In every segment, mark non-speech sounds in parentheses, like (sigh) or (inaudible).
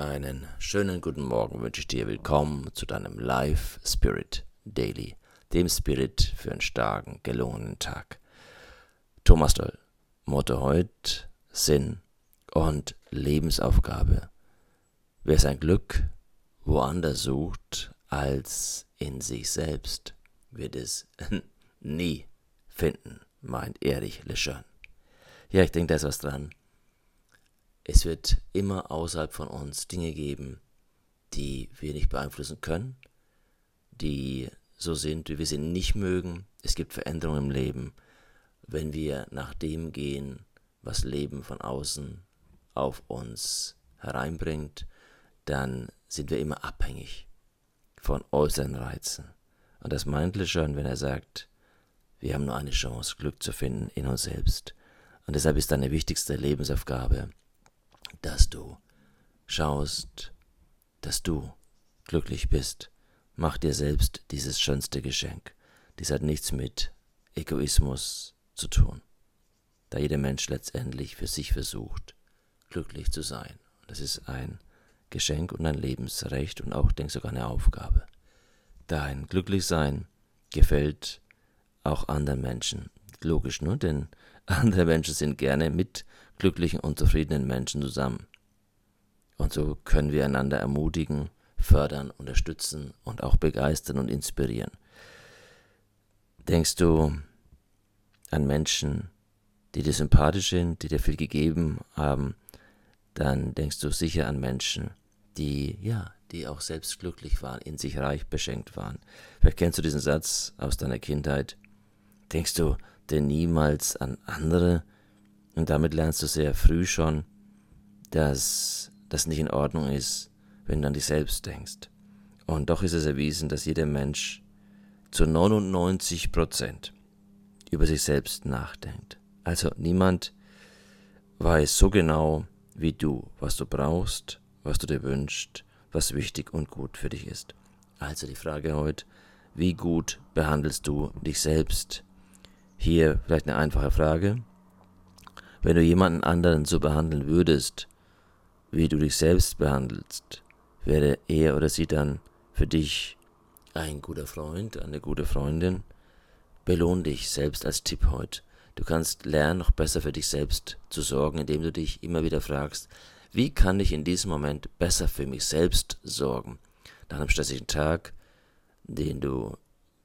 Einen schönen guten Morgen wünsche ich dir. Willkommen zu deinem Life Spirit Daily, dem Spirit für einen starken, gelungenen Tag. Thomas Doll, Motto heute, Sinn und Lebensaufgabe. Wer sein Glück woanders sucht als in sich selbst, wird es (laughs) nie finden, meint Erich Leschön. Ja, ich denke, da ist was dran. Es wird immer außerhalb von uns Dinge geben, die wir nicht beeinflussen können, die so sind, wie wir sie nicht mögen. Es gibt Veränderungen im Leben, wenn wir nach dem gehen, was Leben von außen auf uns hereinbringt, dann sind wir immer abhängig von äußeren Reizen. Und das meint schon, wenn er sagt, wir haben nur eine Chance, Glück zu finden in uns selbst. Und deshalb ist deine wichtigste Lebensaufgabe, dass du schaust, dass du glücklich bist. Mach dir selbst dieses schönste Geschenk. Dies hat nichts mit Egoismus zu tun, da jeder Mensch letztendlich für sich versucht, glücklich zu sein. Das ist ein Geschenk und ein Lebensrecht und auch, denke sogar eine Aufgabe. Dein Glücklichsein gefällt auch anderen Menschen. Logisch, nur, denn (laughs) andere Menschen sind gerne mit glücklichen und zufriedenen Menschen zusammen. Und so können wir einander ermutigen, fördern, unterstützen und auch begeistern und inspirieren. Denkst du an Menschen, die dir sympathisch sind, die dir viel gegeben haben, dann denkst du sicher an Menschen, die, ja, die auch selbst glücklich waren, in sich reich beschenkt waren. Vielleicht kennst du diesen Satz aus deiner Kindheit. Denkst du denn niemals an andere, und damit lernst du sehr früh schon, dass das nicht in Ordnung ist, wenn du an dich selbst denkst. Und doch ist es erwiesen, dass jeder Mensch zu 99 Prozent über sich selbst nachdenkt. Also niemand weiß so genau wie du, was du brauchst, was du dir wünschst, was wichtig und gut für dich ist. Also die Frage heute, wie gut behandelst du dich selbst? Hier vielleicht eine einfache Frage. Wenn du jemanden anderen so behandeln würdest, wie du dich selbst behandelst, wäre er oder sie dann für dich ein guter Freund, eine gute Freundin. Belohn dich selbst als Tipp heute. Du kannst lernen, noch besser für dich selbst zu sorgen, indem du dich immer wieder fragst, wie kann ich in diesem Moment besser für mich selbst sorgen? Nach einem stressigen Tag, den du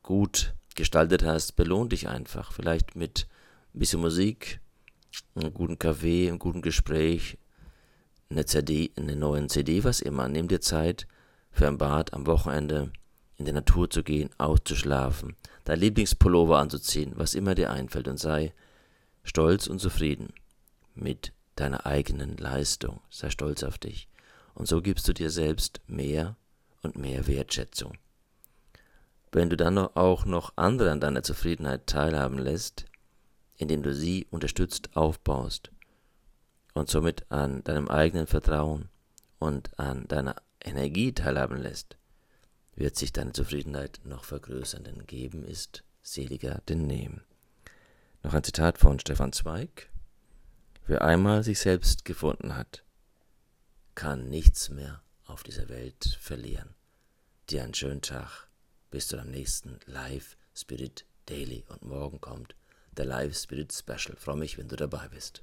gut gestaltet hast, belohn dich einfach. Vielleicht mit ein bisschen Musik, einen guten Kaffee, einem guten Gespräch, eine CD, eine neue CD, was immer. Nimm dir Zeit für ein Bad am Wochenende, in die Natur zu gehen, auszuschlafen, dein Lieblingspullover anzuziehen, was immer dir einfällt und sei stolz und zufrieden mit deiner eigenen Leistung. Sei stolz auf dich. Und so gibst du dir selbst mehr und mehr Wertschätzung. Wenn du dann auch noch andere an deiner Zufriedenheit teilhaben lässt, indem du sie unterstützt aufbaust und somit an deinem eigenen Vertrauen und an deiner Energie teilhaben lässt, wird sich deine Zufriedenheit noch vergrößern, denn geben ist seliger denn nehmen. Noch ein Zitat von Stefan Zweig. Wer einmal sich selbst gefunden hat, kann nichts mehr auf dieser Welt verlieren. Dir einen schönen Tag. Bis zu deinem nächsten Live Spirit Daily und morgen kommt der Live Spirit Special. freue mich, wenn du dabei bist.